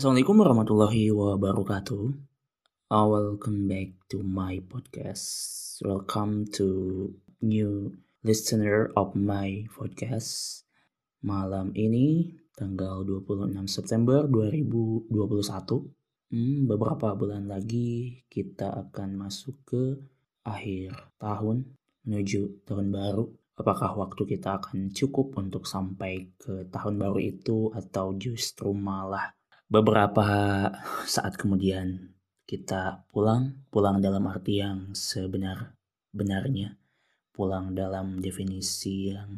Assalamualaikum warahmatullahi wabarakatuh. Uh, welcome back to my podcast. Welcome to new listener of my podcast. Malam ini tanggal 26 September 2021. Hmm, beberapa bulan lagi kita akan masuk ke akhir tahun menuju tahun baru. Apakah waktu kita akan cukup untuk sampai ke tahun baru itu atau justru malah beberapa saat kemudian kita pulang, pulang dalam arti yang sebenar-benarnya, pulang dalam definisi yang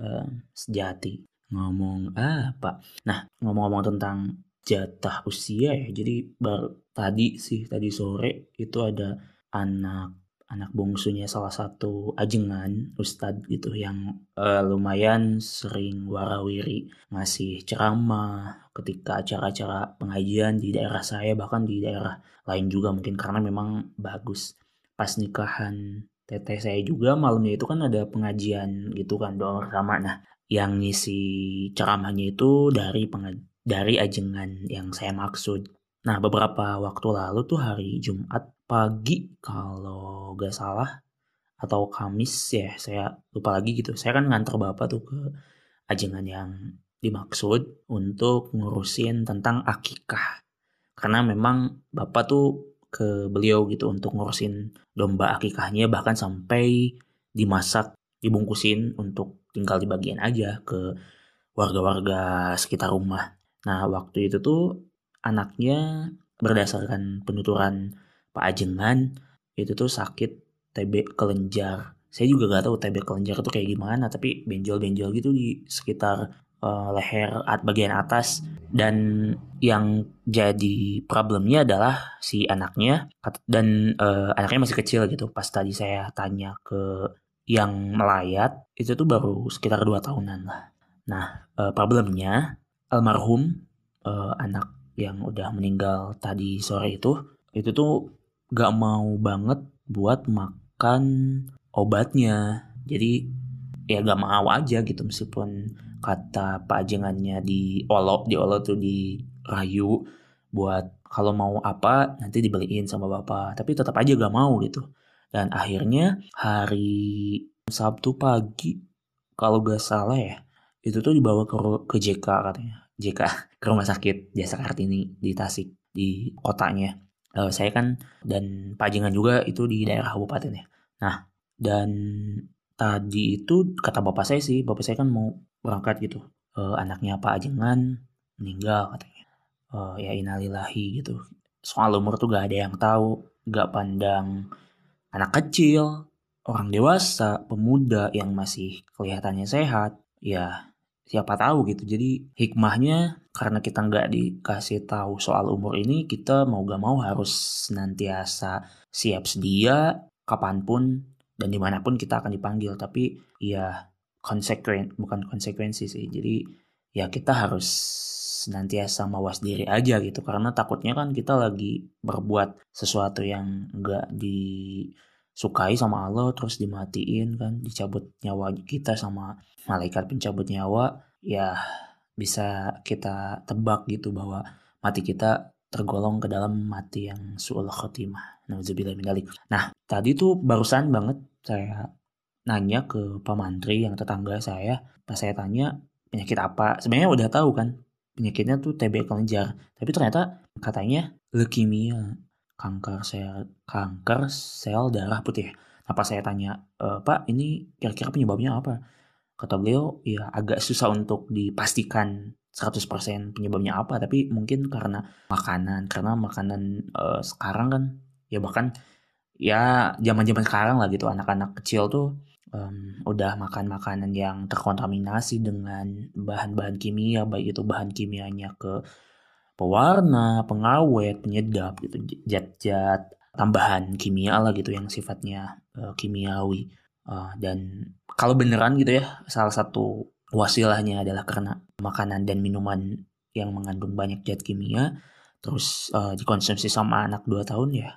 uh, sejati. Ngomong apa? Nah, ngomong-ngomong tentang jatah usia ya, jadi baru tadi sih, tadi sore itu ada anak anak bungsunya salah satu ajengan ustadz gitu yang uh, lumayan sering warawiri ngasih ceramah ketika acara-acara pengajian di daerah saya bahkan di daerah lain juga mungkin karena memang bagus. Pas nikahan teteh saya juga malamnya itu kan ada pengajian gitu kan doa bersama. Nah yang ngisi ceramahnya itu dari dari ajengan yang saya maksud Nah, beberapa waktu lalu tuh hari Jumat pagi kalau gak salah atau Kamis ya, saya lupa lagi gitu. Saya kan ngantar Bapak tuh ke ajengan yang dimaksud untuk ngurusin tentang akikah. Karena memang Bapak tuh ke beliau gitu untuk ngurusin domba akikahnya bahkan sampai dimasak, dibungkusin untuk tinggal di bagian aja ke warga-warga sekitar rumah. Nah, waktu itu tuh anaknya berdasarkan penuturan Pak Ajengan itu tuh sakit TB kelenjar. Saya juga gak tahu TB kelenjar itu kayak gimana, tapi benjol-benjol gitu di sekitar uh, leher at bagian atas dan yang jadi problemnya adalah si anaknya dan uh, anaknya masih kecil gitu. Pas tadi saya tanya ke yang melayat itu tuh baru sekitar dua tahunan lah. Nah, uh, problemnya almarhum uh, anak yang udah meninggal tadi sore itu itu tuh gak mau banget buat makan obatnya. Jadi ya gak mau aja gitu meskipun kata pak jengannya di olok di olok tuh di rayu buat kalau mau apa nanti dibeliin sama bapak. Tapi tetap aja gak mau gitu. Dan akhirnya hari Sabtu pagi kalau gak salah ya itu tuh dibawa ke, ke JK katanya JK ke rumah sakit Jasa Kartini di Tasik di kotanya. Uh, saya kan dan Pajengan juga itu di daerah kabupaten ya. Nah dan tadi itu kata bapak saya sih, bapak saya kan mau berangkat gitu. Uh, anaknya Pak Ajengan meninggal katanya. Uh, ya inalillahi gitu. Soal umur tuh gak ada yang tahu, gak pandang anak kecil, orang dewasa, pemuda yang masih kelihatannya sehat, ya siapa tahu gitu. Jadi hikmahnya karena kita nggak dikasih tahu soal umur ini kita mau gak mau harus senantiasa siap sedia kapan pun dan di mana pun kita akan dipanggil. Tapi ya konsekuen bukan konsekuensi sih. Jadi ya kita harus senantiasa mawas diri aja gitu. Karena takutnya kan kita lagi berbuat sesuatu yang nggak disukai sama Allah terus dimatiin kan dicabut nyawa kita sama malaikat pencabut nyawa ya bisa kita tebak gitu bahwa mati kita tergolong ke dalam mati yang su'ul khotimah. Nah, tadi tuh barusan banget saya nanya ke Pak Mantri yang tetangga saya. Pas saya tanya penyakit apa, sebenarnya udah tahu kan penyakitnya tuh TB kelenjar. Tapi ternyata katanya leukemia, kanker sel kanker sel darah putih. Apa saya tanya, e, Pak ini kira-kira penyebabnya apa? kata beliau ya agak susah untuk dipastikan 100% penyebabnya apa tapi mungkin karena makanan karena makanan uh, sekarang kan ya bahkan ya zaman-zaman sekarang lah gitu anak-anak kecil tuh um, udah makan makanan yang terkontaminasi dengan bahan-bahan kimia baik itu bahan kimianya ke pewarna, pengawet, penyedap gitu, zat-zat tambahan kimia lah gitu yang sifatnya uh, kimiawi. Uh, dan kalau beneran gitu ya, salah satu wasilahnya adalah karena makanan dan minuman yang mengandung banyak zat kimia, terus uh, dikonsumsi sama anak 2 tahun ya,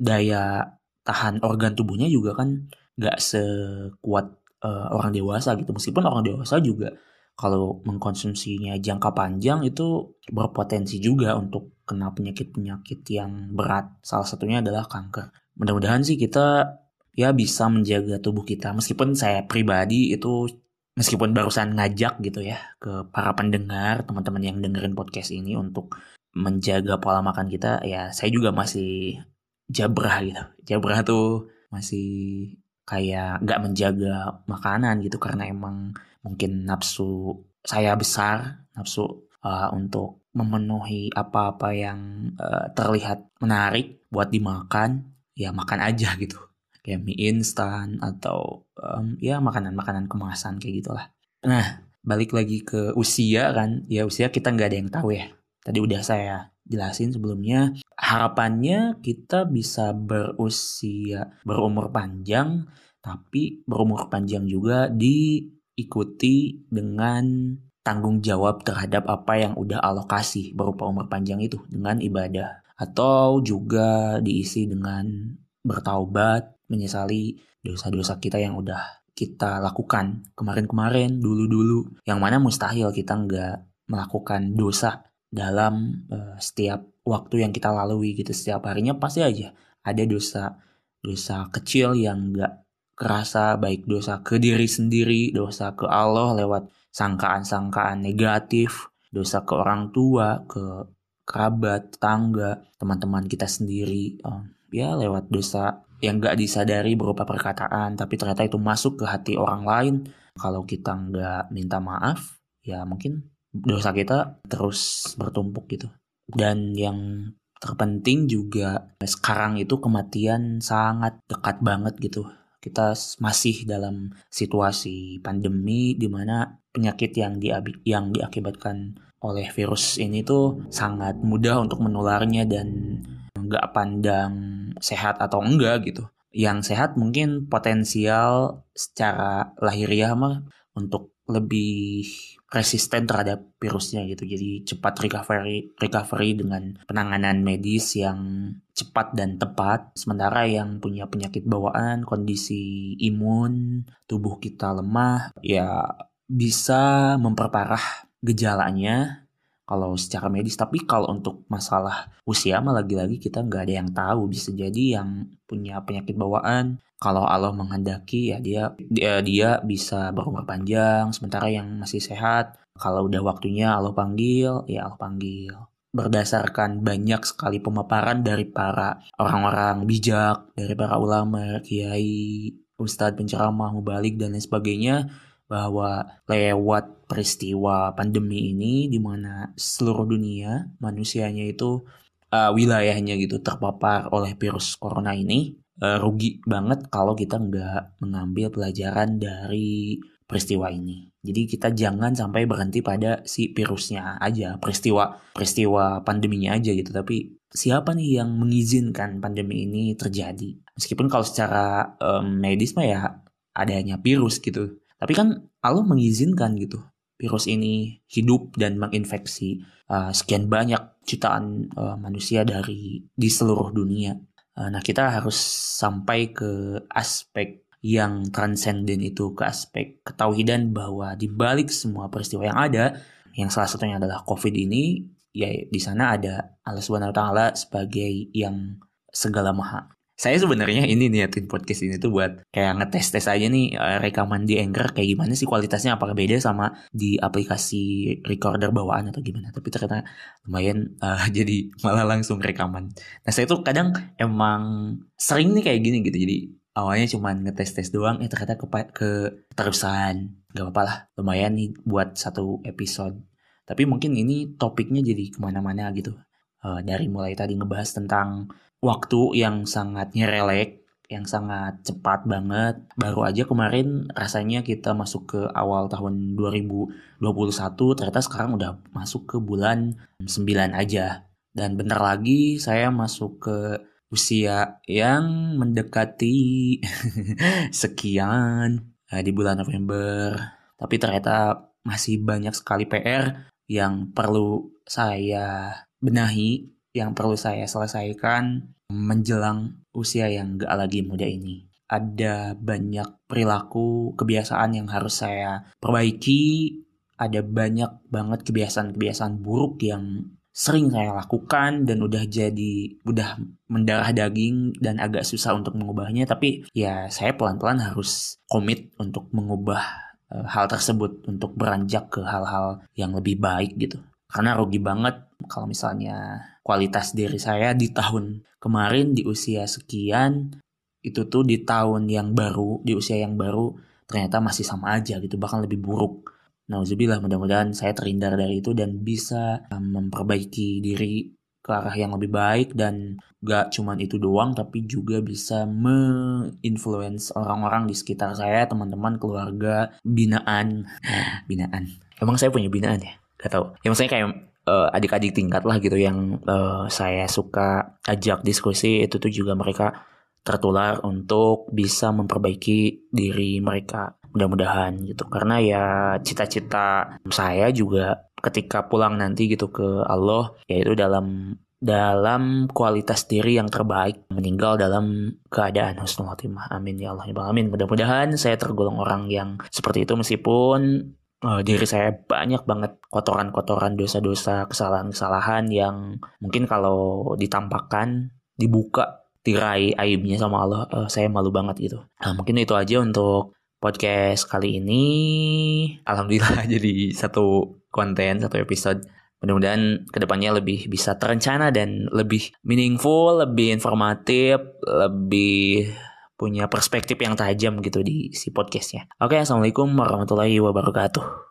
daya tahan organ tubuhnya juga kan gak sekuat uh, orang dewasa gitu. Meskipun orang dewasa juga kalau mengkonsumsinya jangka panjang itu berpotensi juga untuk kena penyakit-penyakit yang berat. Salah satunya adalah kanker. Mudah-mudahan sih kita ya bisa menjaga tubuh kita. Meskipun saya pribadi itu meskipun barusan ngajak gitu ya ke para pendengar, teman-teman yang dengerin podcast ini untuk menjaga pola makan kita, ya saya juga masih jabrah gitu. Jabrah tuh masih kayak nggak menjaga makanan gitu karena emang mungkin nafsu saya besar, nafsu uh, untuk memenuhi apa-apa yang uh, terlihat menarik buat dimakan, ya makan aja gitu. Kayak mie instan atau um, ya makanan-makanan kemasan kayak gitulah. Nah, balik lagi ke usia kan, ya usia kita nggak ada yang tahu ya. Tadi udah saya jelasin sebelumnya, harapannya kita bisa berusia berumur panjang, tapi berumur panjang juga di ikuti dengan tanggung jawab terhadap apa yang udah alokasi berupa umur panjang itu dengan ibadah. Atau juga diisi dengan bertaubat menyesali dosa-dosa kita yang udah kita lakukan kemarin-kemarin dulu-dulu. Yang mana mustahil kita nggak melakukan dosa dalam uh, setiap waktu yang kita lalui gitu. Setiap harinya pasti aja ada dosa dosa kecil yang nggak kerasa baik dosa ke diri sendiri, dosa ke Allah lewat sangkaan-sangkaan negatif, dosa ke orang tua, ke kerabat, tetangga, teman-teman kita sendiri, um, ya lewat dosa yang gak disadari berupa perkataan, tapi ternyata itu masuk ke hati orang lain. Kalau kita nggak minta maaf, ya mungkin dosa kita terus bertumpuk gitu. Dan yang terpenting juga sekarang itu kematian sangat dekat banget gitu kita masih dalam situasi pandemi di mana penyakit yang di yang diakibatkan oleh virus ini tuh sangat mudah untuk menularnya dan nggak pandang sehat atau enggak gitu. Yang sehat mungkin potensial secara lahiriah mah untuk lebih resisten terhadap virusnya gitu. Jadi cepat recovery recovery dengan penanganan medis yang cepat dan tepat. Sementara yang punya penyakit bawaan, kondisi imun, tubuh kita lemah, ya bisa memperparah gejalanya kalau secara medis. Tapi kalau untuk masalah usia mah lagi-lagi kita nggak ada yang tahu. Bisa jadi yang punya penyakit bawaan kalau Allah menghendaki ya dia dia, dia bisa berumur panjang sementara yang masih sehat kalau udah waktunya Allah panggil ya Allah panggil berdasarkan banyak sekali pemaparan dari para orang-orang bijak dari para ulama kiai ustadz penceramah mubalik dan lain sebagainya bahwa lewat peristiwa pandemi ini di mana seluruh dunia manusianya itu uh, wilayahnya gitu terpapar oleh virus corona ini uh, rugi banget kalau kita nggak mengambil pelajaran dari peristiwa ini. Jadi kita jangan sampai berhenti pada si virusnya aja, peristiwa peristiwa pandeminya aja gitu. Tapi siapa nih yang mengizinkan pandemi ini terjadi? Meskipun kalau secara um, medis mah ya adanya virus gitu. Tapi kan Allah mengizinkan gitu virus ini hidup dan menginfeksi uh, sekian banyak jutaan uh, manusia dari di seluruh dunia. Eh, nah, kita harus sampai ke aspek yang transenden itu, ke aspek ketauhidan bahwa di balik semua peristiwa yang ada, yang salah satunya adalah COVID ini, ya di sana ada Allah Subhanahu wa taala sebagai yang segala maha saya sebenarnya ini niatin podcast ini tuh buat kayak ngetes tes aja nih eh, rekaman di Anchor kayak gimana sih kualitasnya apakah beda sama di aplikasi recorder bawaan atau gimana. Tapi ternyata lumayan uh, jadi malah langsung rekaman. Nah saya tuh kadang emang sering nih kayak gini gitu. Jadi awalnya cuma ngetes tes doang eh ternyata ke ke terusan. Gak apa-apa lah lumayan nih buat satu episode. Tapi mungkin ini topiknya jadi ke mana-mana gitu. Uh, dari mulai tadi ngebahas tentang waktu yang sangat nyerelek, yang sangat cepat banget. Baru aja kemarin rasanya kita masuk ke awal tahun 2021, ternyata sekarang udah masuk ke bulan 9 aja. Dan bentar lagi saya masuk ke usia yang mendekati sekian uh, di bulan November. Tapi ternyata masih banyak sekali PR yang perlu saya benahi yang perlu saya selesaikan menjelang usia yang gak lagi muda ini. Ada banyak perilaku, kebiasaan yang harus saya perbaiki. Ada banyak banget kebiasaan-kebiasaan buruk yang sering saya lakukan dan udah jadi udah mendarah daging dan agak susah untuk mengubahnya. Tapi ya saya pelan-pelan harus komit untuk mengubah uh, hal tersebut untuk beranjak ke hal-hal yang lebih baik gitu. Karena rugi banget kalau misalnya kualitas diri saya di tahun kemarin di usia sekian itu tuh di tahun yang baru di usia yang baru ternyata masih sama aja gitu bahkan lebih buruk Nauzubillah mudah-mudahan saya terhindar dari itu dan bisa um, memperbaiki diri ke arah yang lebih baik dan gak cuman itu doang tapi juga bisa menginfluence orang-orang di sekitar saya, teman-teman, keluarga, binaan, binaan. Emang saya punya binaan ya? Gak tau. Ya maksudnya kayak uh, adik-adik tingkat lah gitu yang uh, saya suka ajak diskusi itu tuh juga mereka tertular untuk bisa memperbaiki diri mereka mudah-mudahan gitu. Karena ya cita-cita saya juga ketika pulang nanti gitu ke Allah yaitu dalam dalam kualitas diri yang terbaik meninggal dalam keadaan husnul khotimah amin ya Allah ya amin mudah-mudahan saya tergolong orang yang seperti itu meskipun uh, diri saya banyak banget kotoran-kotoran dosa-dosa kesalahan-kesalahan yang mungkin kalau ditampakkan dibuka tirai aibnya sama Allah uh, saya malu banget gitu. Nah mungkin itu aja untuk podcast kali ini. Alhamdulillah jadi satu konten satu episode. Mudah-mudahan ke depannya lebih bisa terencana dan lebih meaningful lebih informatif lebih punya perspektif yang tajam gitu di si podcastnya. Oke assalamualaikum warahmatullahi wabarakatuh